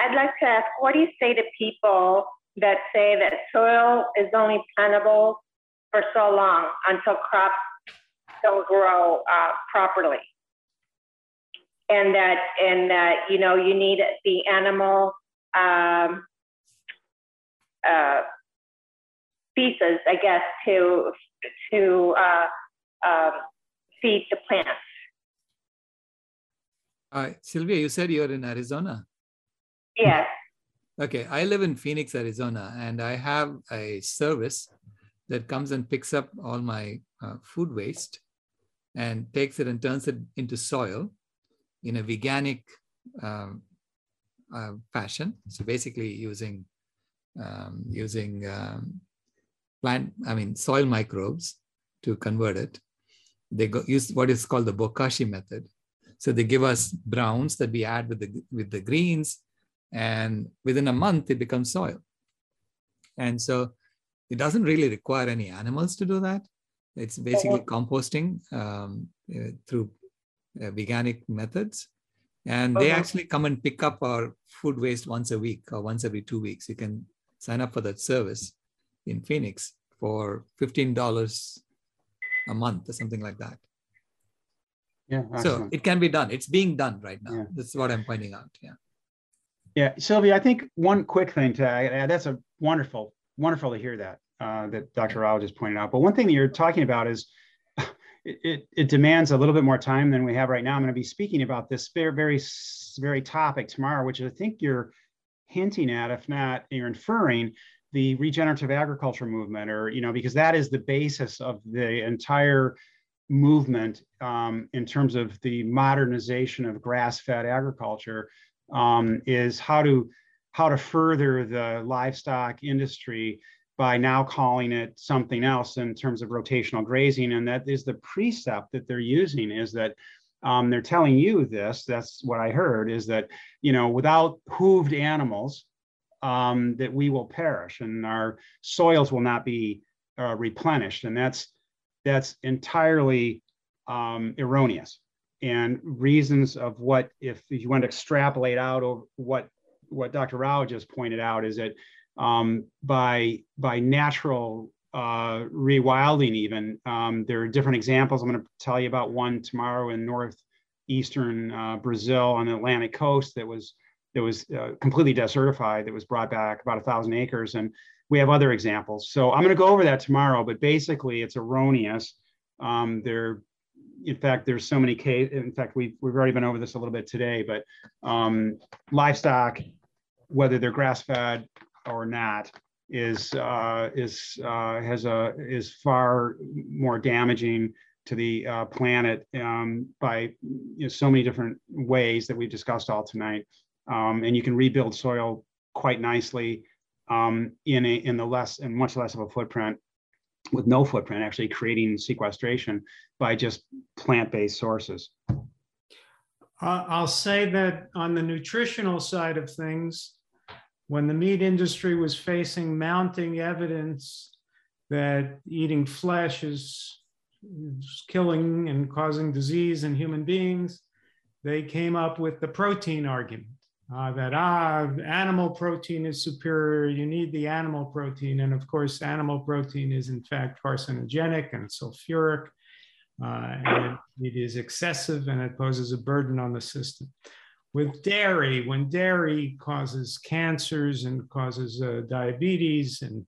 I'd like to ask, what do you say to people that say that soil is only plantable for so long until crops don't grow uh, properly? And that, and that, you know, you need the animal um, uh, pieces, I guess, to to uh, um, feed the plants. Uh, Sylvia, you said you're in Arizona. Yes. Okay, I live in Phoenix, Arizona, and I have a service that comes and picks up all my uh, food waste and takes it and turns it into soil in a veganic um, uh, fashion. So basically, using um, using um, plant, I mean, soil microbes to convert it. They go, use what is called the bokashi method. So they give us browns that we add with the with the greens, and within a month it becomes soil. And so it doesn't really require any animals to do that. It's basically composting um, uh, through uh, veganic methods. And they actually come and pick up our food waste once a week or once every two weeks. You can sign up for that service in Phoenix for $15 a month or something like that. Yeah. So it can be done. It's being done right now. Yeah. That's what I'm pointing out. Yeah. Yeah, Sylvia, I think one quick thing to add, that's a wonderful, wonderful to hear that, uh, that Dr. Rao just pointed out. But one thing that you're talking about is it, it, it, demands a little bit more time than we have right now. I'm going to be speaking about this very, very, very topic tomorrow, which I think you're hinting at, if not, you're inferring the regenerative agriculture movement, or, you know, because that is the basis of the entire movement um, in terms of the modernization of grass-fed agriculture um, is how to how to further the livestock industry by now calling it something else in terms of rotational grazing. And that is the precept that they're using is that um, they're telling you this that's what i heard is that you know without hooved animals um, that we will perish and our soils will not be uh, replenished. And that's that's entirely um, erroneous and reasons of what if you want to extrapolate out of what what Dr. Rao just pointed out is that um, by by natural uh, rewilding, even um, there are different examples. I'm going to tell you about one tomorrow in northeastern uh, Brazil on the Atlantic coast that was that was uh, completely desertified. That was brought back about a thousand acres, and we have other examples. So I'm going to go over that tomorrow. But basically, it's erroneous. Um, there in fact, there's so many cases. In fact, we've we've already been over this a little bit today, but um, livestock, whether they're grass fed or not, is uh, is uh, has a is far more damaging to the uh, planet um, by you know, so many different ways that we've discussed all tonight. Um, and you can rebuild soil quite nicely um, in a in the less and much less of a footprint with no footprint, actually creating sequestration by just plant-based sources. Uh, I'll say that on the nutritional side of things, when the meat industry was facing mounting evidence that eating flesh is, is killing and causing disease in human beings, they came up with the protein argument uh, that ah, animal protein is superior. You need the animal protein, and of course, animal protein is in fact carcinogenic and sulfuric, uh, and it is excessive and it poses a burden on the system. With dairy, when dairy causes cancers and causes uh, diabetes and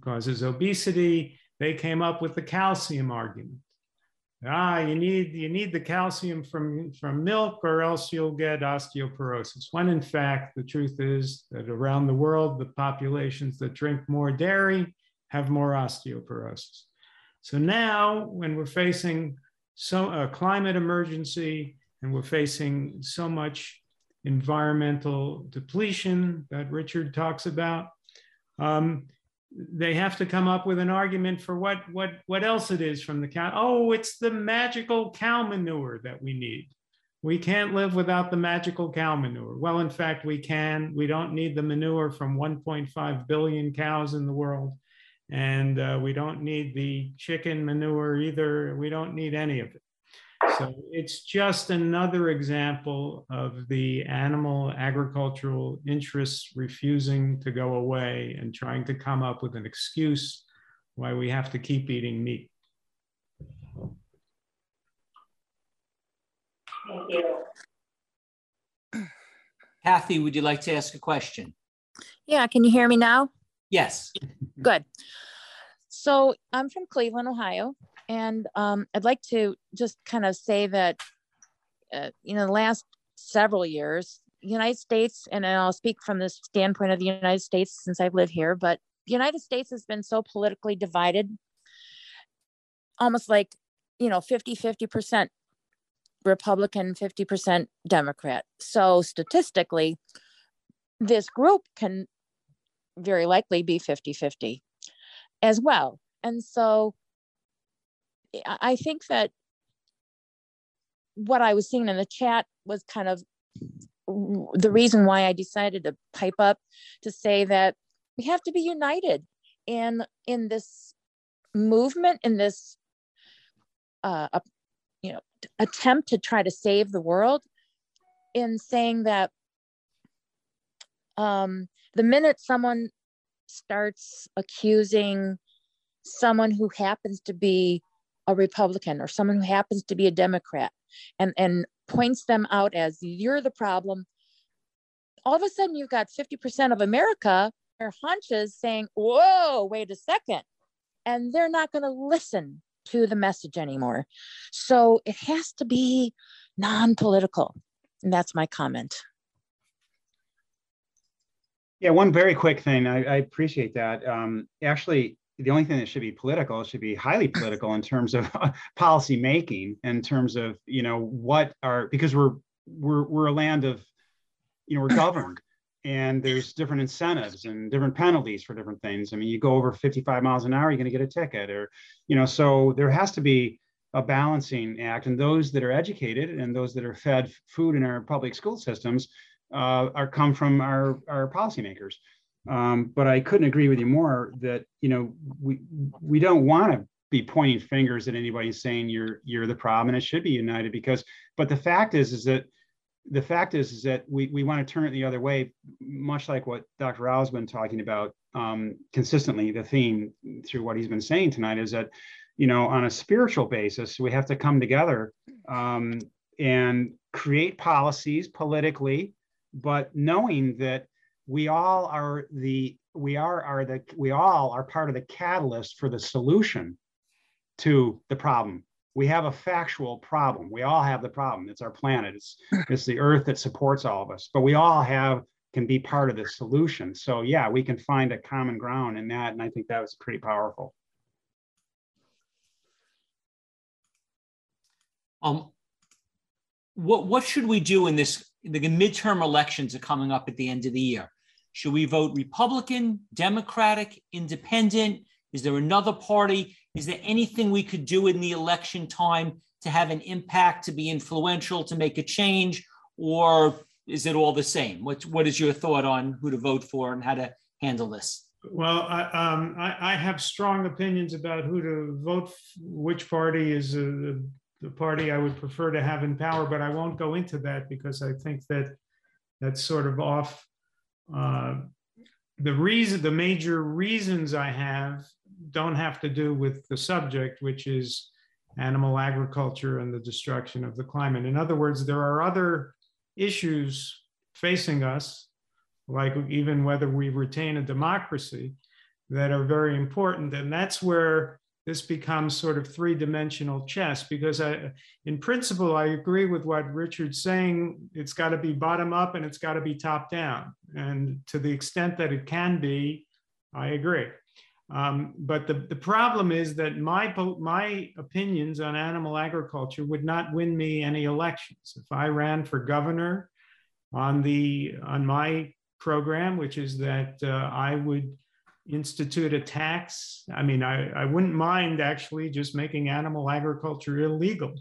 causes obesity, they came up with the calcium argument ah, you need you need the calcium from from milk, or else you'll get osteoporosis. When in fact, the truth is that around the world, the populations that drink more dairy have more osteoporosis. So now, when we're facing so a climate emergency and we're facing so much environmental depletion that Richard talks about, um, they have to come up with an argument for what what what else it is from the cow. Oh, it's the magical cow manure that we need. We can't live without the magical cow manure. Well, in fact, we can. We don't need the manure from 1.5 billion cows in the world, and uh, we don't need the chicken manure either. We don't need any of it. So it's just another example of the animal agricultural interests refusing to go away and trying to come up with an excuse why we have to keep eating meat. Thank you. Kathy, would you like to ask a question? Yeah, can you hear me now? Yes. Good. So I'm from Cleveland, Ohio, and um, I'd like to just kind of say that, uh, you know, the last several years, United States, and I'll speak from the standpoint of the United States since I've lived here, but the United States has been so politically divided, almost like, you know, 50 50% Republican, 50% Democrat. So statistically, this group can very likely be 50 50 as well. And so I think that what I was seeing in the chat was kind of the reason why I decided to pipe up to say that we have to be united in in this movement in this uh, you know attempt to try to save the world in saying that um, the minute someone starts accusing someone who happens to be a Republican or someone who happens to be a Democrat and, and points them out as you're the problem, all of a sudden you've got 50% of America, their hunches saying, whoa, wait a second. And they're not going to listen to the message anymore. So it has to be non political. And that's my comment. Yeah, one very quick thing. I, I appreciate that. Um, actually, the only thing that should be political should be highly political in terms of policy making, in terms of you know what are because we're we're we're a land of you know we're governed and there's different incentives and different penalties for different things. I mean, you go over 55 miles an hour, you're going to get a ticket, or you know, so there has to be a balancing act, and those that are educated and those that are fed food in our public school systems uh, are come from our our policymakers. Um, but I couldn't agree with you more that you know we we don't want to be pointing fingers at anybody saying you're you're the problem and it should be united because but the fact is is that the fact is, is that we, we want to turn it the other way, much like what Dr. Rao has been talking about um, consistently. The theme through what he's been saying tonight is that, you know, on a spiritual basis, we have to come together um, and create policies politically, but knowing that we all are the we are are the we all are part of the catalyst for the solution to the problem we have a factual problem. We all have the problem. It's our planet. It's it's the earth that supports all of us. But we all have can be part of the solution. So yeah, we can find a common ground in that. And I think that was pretty powerful. Um, what what should we do in this? The midterm elections are coming up at the end of the year. Should we vote Republican, Democratic, Independent? Is there another party? Is there anything we could do in the election time to have an impact, to be influential, to make a change? Or is it all the same? What, what is your thought on who to vote for and how to handle this? Well, I, um, I, I, have strong opinions about who to vote, which party is uh, the party I would prefer to have in power, but I won't go into that because I think that that's sort of off. Uh, the reason, the major reasons I have don't have to do with the subject, which is animal agriculture and the destruction of the climate. In other words, there are other issues facing us, like even whether we retain a democracy, that are very important. And that's where this becomes sort of three-dimensional chess because I, in principle, I agree with what Richard's saying. It's got to be bottom up and it's got to be top down. And to the extent that it can be, I agree. Um, but the, the problem is that my, my opinions on animal agriculture would not win me any elections. If I ran for governor on, the, on my program, which is that uh, I would institute a tax, I mean, I, I wouldn't mind actually just making animal agriculture illegal,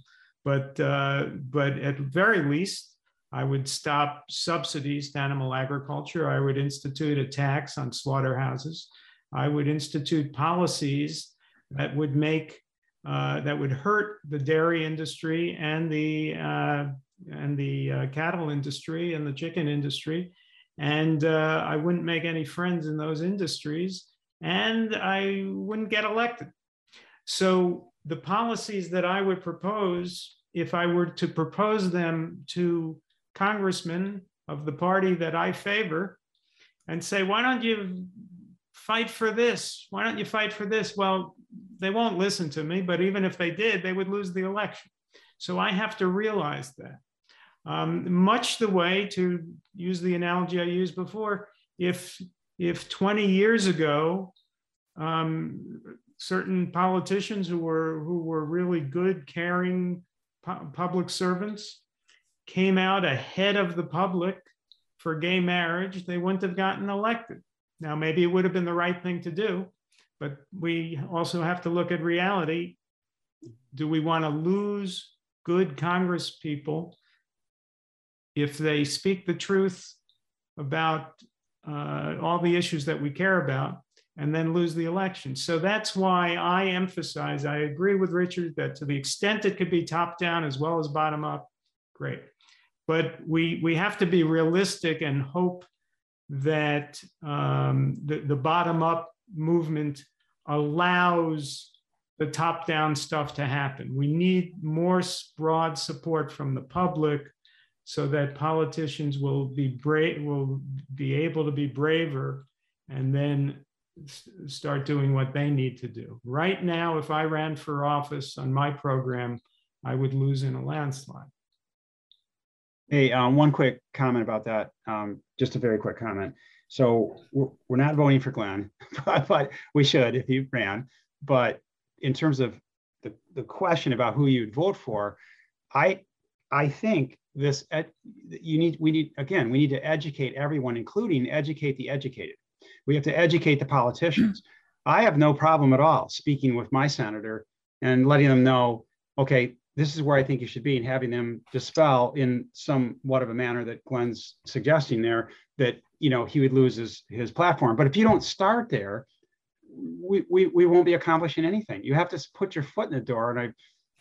but, uh, but at very least, I would stop subsidies to animal agriculture. I would institute a tax on slaughterhouses. I would institute policies that would make uh, that would hurt the dairy industry and the uh, and the uh, cattle industry and the chicken industry, and uh, I wouldn't make any friends in those industries, and I wouldn't get elected. So the policies that I would propose, if I were to propose them to congressmen of the party that I favor, and say, why don't you fight for this? Why don't you fight for this? Well, they won't listen to me, but even if they did, they would lose the election. So I have to realize that. Um, much the way, to use the analogy I used before, if, if 20 years ago, um, certain politicians who were, who were really good, caring pu- public servants came out ahead of the public for gay marriage, they wouldn't have gotten elected. Now, maybe it would have been the right thing to do, but we also have to look at reality. Do we want to lose good Congress people if they speak the truth about uh, all the issues that we care about and then lose the election? So that's why I emphasize, I agree with Richard that to the extent it could be top down as well as bottom up, great. But we, we have to be realistic and hope that um, the, the bottom up movement allows the top down stuff to happen. We need more broad support from the public so that politicians will be brave, will be able to be braver and then start doing what they need to do. Right now, if I ran for office on my program, I would lose in a landslide. Hey, um, one quick comment about that. Um, just a very quick comment. So we're, we're not voting for Glenn, but, but, we should if he ran. But in terms of the, the question about who you'd vote for, I I think this you need we need again we need to educate everyone, including educate the educated. We have to educate the politicians. I have no problem at all speaking with my senator and letting them know, okay, this is where I think you should be and having them dispel in somewhat of a manner that Glenn's suggesting there that you know he would lose his his platform. But if you don't start there, we we, we won't be accomplishing anything. You have to put your foot in the door. And I,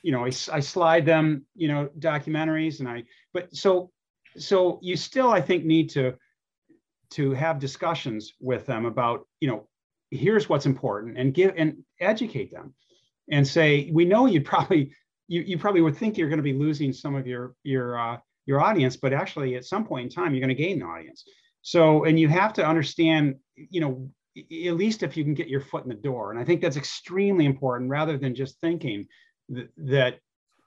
you know, I, I slide them, you know, documentaries and I but so so you still I think need to to have discussions with them about, you know, here's what's important and give and educate them and say, we know you'd probably you, you probably would think you're going to be losing some of your your uh, your audience, but actually at some point in time you're going to gain the audience. So and you have to understand, you know, at least if you can get your foot in the door, and I think that's extremely important, rather than just thinking th- that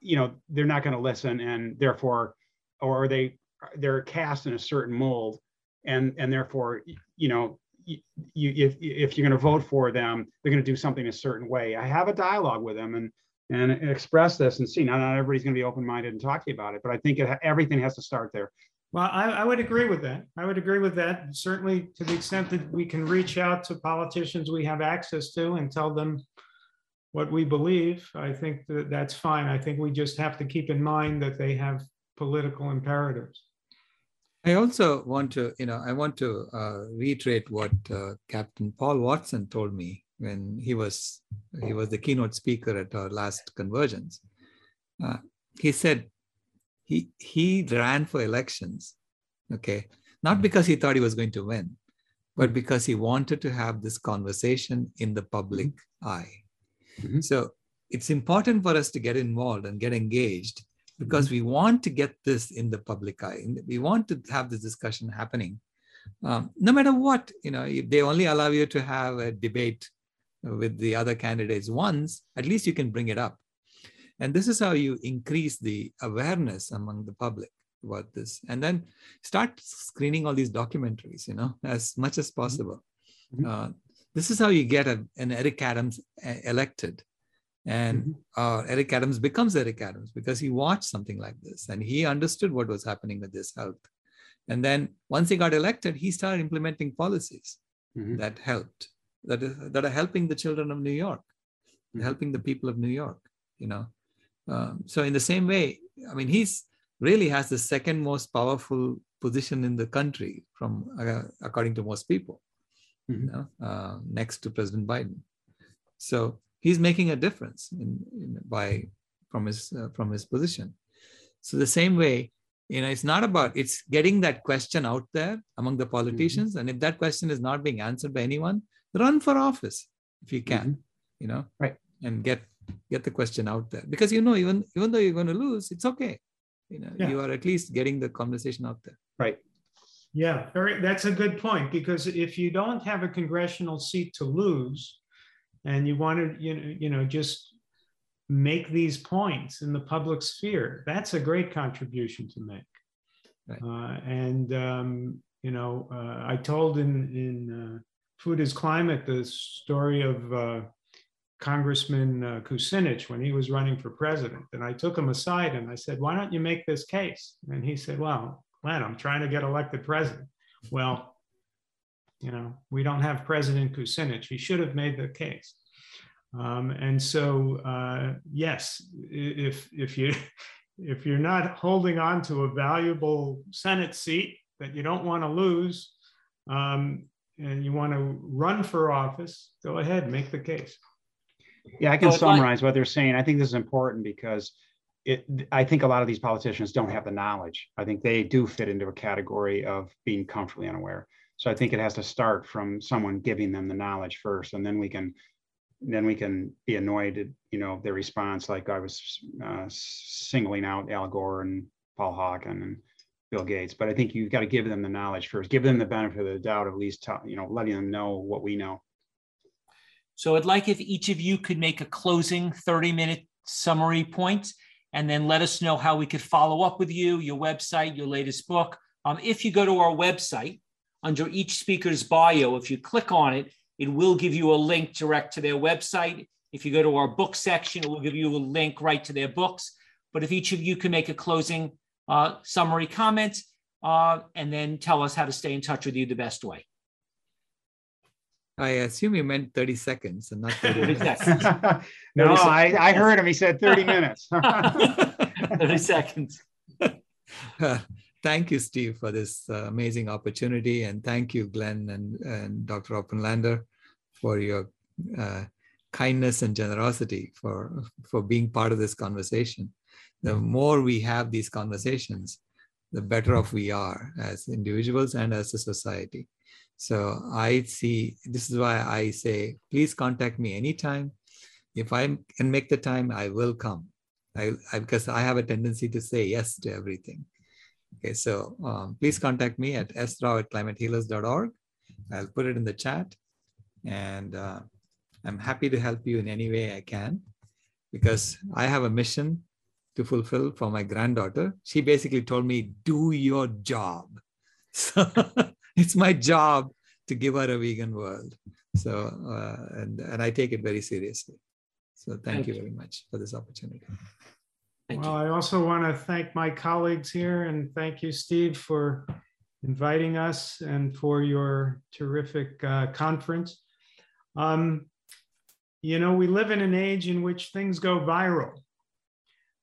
you know they're not going to listen and therefore, or they they're cast in a certain mold, and and therefore you know you, if, if you're going to vote for them, they're going to do something a certain way. I have a dialogue with them, and and express this and see. Now, not everybody's going to be open minded and talk to you about it, but I think it, everything has to start there. Well, I, I, would agree with that. I would agree with that. Certainly, to the extent that we can reach out to politicians we have access to and tell them what we believe, I think that that's fine. I think we just have to keep in mind that they have political imperatives. I also want to, you know, I want to uh, reiterate what uh, Captain Paul Watson told me when he was he was the keynote speaker at our last convergence. Uh, he said he he ran for elections, okay, not because he thought he was going to win, but because he wanted to have this conversation in the public eye. Mm-hmm. So it's important for us to get involved and get engaged because mm-hmm. we want to get this in the public eye. We want to have this discussion happening. Um, no matter what, you know, if they only allow you to have a debate with the other candidates once, at least you can bring it up. And this is how you increase the awareness among the public about this. And then start screening all these documentaries, you know, as much as possible. Mm-hmm. Uh, this is how you get a, an Eric Adams elected. And mm-hmm. uh, Eric Adams becomes Eric Adams because he watched something like this and he understood what was happening with this health. And then once he got elected, he started implementing policies mm-hmm. that helped that, is, that are helping the children of New York, mm-hmm. helping the people of New York, you know. Um, so in the same way, I mean, he's really has the second most powerful position in the country from uh, according to most people, mm-hmm. you know, uh, next to President Biden. So he's making a difference in, in, by from his uh, from his position. So the same way, you know, it's not about it's getting that question out there among the politicians, mm-hmm. and if that question is not being answered by anyone, run for office if you can, mm-hmm. you know, right, and get get the question out there because you know even even though you're going to lose, it's okay. You know, yeah. you are at least getting the conversation out there. Right. Yeah, very, that's a good point because if you don't have a congressional seat to lose, and you want to, you know, you know, just make these points in the public sphere, that's a great contribution to make. Right. Uh, and um, you know, uh, I told in in uh, Food is Climate the story of uh, Congressman uh, Kucinich when he was running for president, and I took him aside and I said, "Why don't you make this case?" And he said, "Well, Glenn, I'm trying to get elected president. Well, you know, we don't have President Kucinich. He should have made the case. Um, and so, uh, yes, if if you if you're not holding on to a valuable Senate seat that you don't want to lose, um, and you want to run for office, go ahead, make the case. Yeah, I can summarize what they're saying. I think this is important because it, I think a lot of these politicians don't have the knowledge. I think they do fit into a category of being comfortably unaware. So I think it has to start from someone giving them the knowledge first, and then we can, then we can be annoyed at you know their response. Like I was uh, singling out Al Gore and Paul Hawken and Bill Gates, but I think you've got to give them the knowledge first. Give them the benefit of the doubt, at least you know letting them know what we know. So I'd like if each of you could make a closing 30 minute summary point and then let us know how we could follow up with you, your website, your latest book. Um, if you go to our website, under each speaker's bio, if you click on it, it will give you a link direct to their website. If you go to our book section, it will give you a link right to their books. But if each of you can make a closing uh, summary comment uh, and then tell us how to stay in touch with you the best way. I assume you meant 30 seconds and not 30 minutes. no, I, I heard him. He said 30 minutes. 30 seconds. Uh, thank you, Steve, for this uh, amazing opportunity. And thank you, Glenn and, and Dr. Oppenlander, for your uh, kindness and generosity for, for being part of this conversation. The more we have these conversations, the better off we are as individuals and as a society. So I see, this is why I say, please contact me anytime. If I can make the time, I will come. I, I because I have a tendency to say yes to everything. Okay, so um, please contact me at srao at climatehealers.org. I'll put it in the chat. And uh, I'm happy to help you in any way I can because I have a mission to fulfill for my granddaughter. She basically told me, do your job. So it's my job to give her a vegan world. So, uh, and, and I take it very seriously. So thank, thank you very much for this opportunity. Thank well, you. I also want to thank my colleagues here and thank you, Steve, for inviting us and for your terrific uh, conference. Um, you know, we live in an age in which things go viral.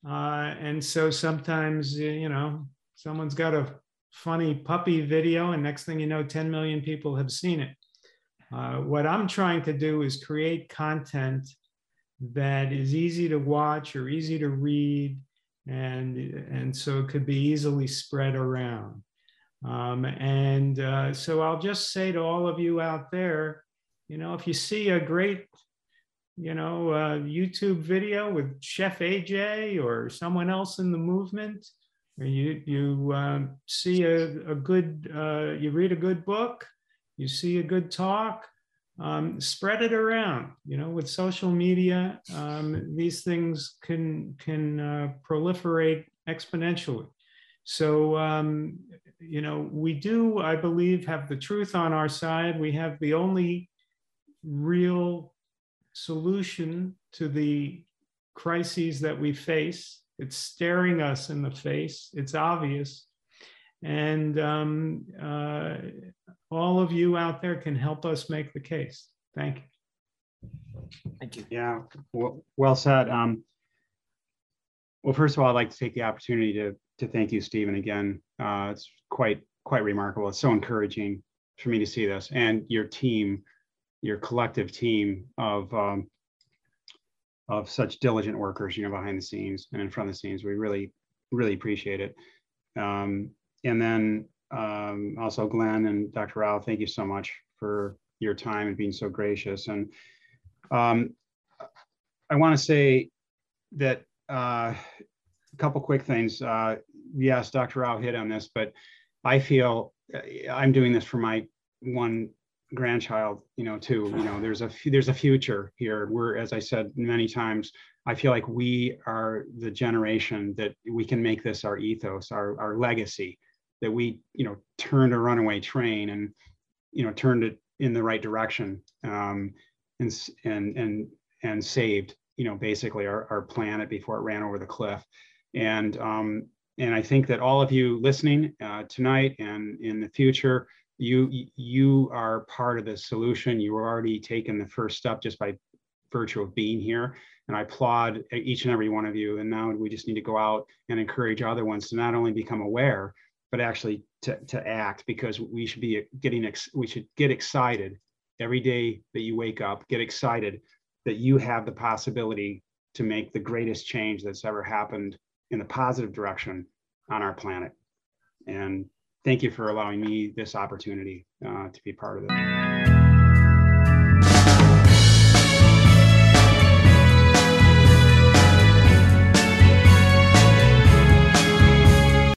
Uh, and so sometimes, you know, someone's got a funny puppy video, and next thing you know, 10 million people have seen it. Uh, what I'm trying to do is create content that is easy to watch or easy to read, and, and so it could be easily spread around. Um, and uh, so I'll just say to all of you out there, you know, if you see a great, you know, uh, YouTube video with Chef AJ or someone else in the movement, you you um, see a, a good uh, you read a good book you see a good talk um, spread it around. You know with social media um, these things can can uh, proliferate exponentially. So um, you know we do i believe have the truth on our side. We have the only real solution to the crises that we face it's staring us in the face. It's obvious. And um, uh, all of you out there can help us make the case. Thank you. Thank you. Yeah, well, well said. Um, well, first of all, I'd like to take the opportunity to, to thank you, Stephen, again. Uh, it's quite, quite remarkable. It's so encouraging for me to see this and your team, your collective team of um, of such diligent workers, you know, behind the scenes and in front of the scenes. We really, really appreciate it. Um, and then um, also Glenn and Dr. Rao, thank you so much for your time and being so gracious. And um, I want to say that uh, a couple quick things. Uh, yes, Dr. Rao hit on this, but I feel uh, I'm doing this for my one grandchild, you know, too. You know, there's a there's a future here. We're, as I said many times, I feel like we are the generation that we can make this our ethos, our our legacy, that we, you know, turned a runaway train and, you know, turned it in the right direction, um, and and and and saved you know, basically our, our planet before it ran over the cliff. And, um, and I think that all of you listening uh, tonight and in the future, you, you are part of the solution. You are already taken the first step just by virtue of being here. And I applaud each and every one of you. And now we just need to go out and encourage other ones to not only become aware, but actually to, to act because we should be getting, ex- we should get excited every day that you wake up, get excited that you have the possibility to make the greatest change that's ever happened in the positive direction on our planet. And thank you for allowing me this opportunity uh, to be part of it.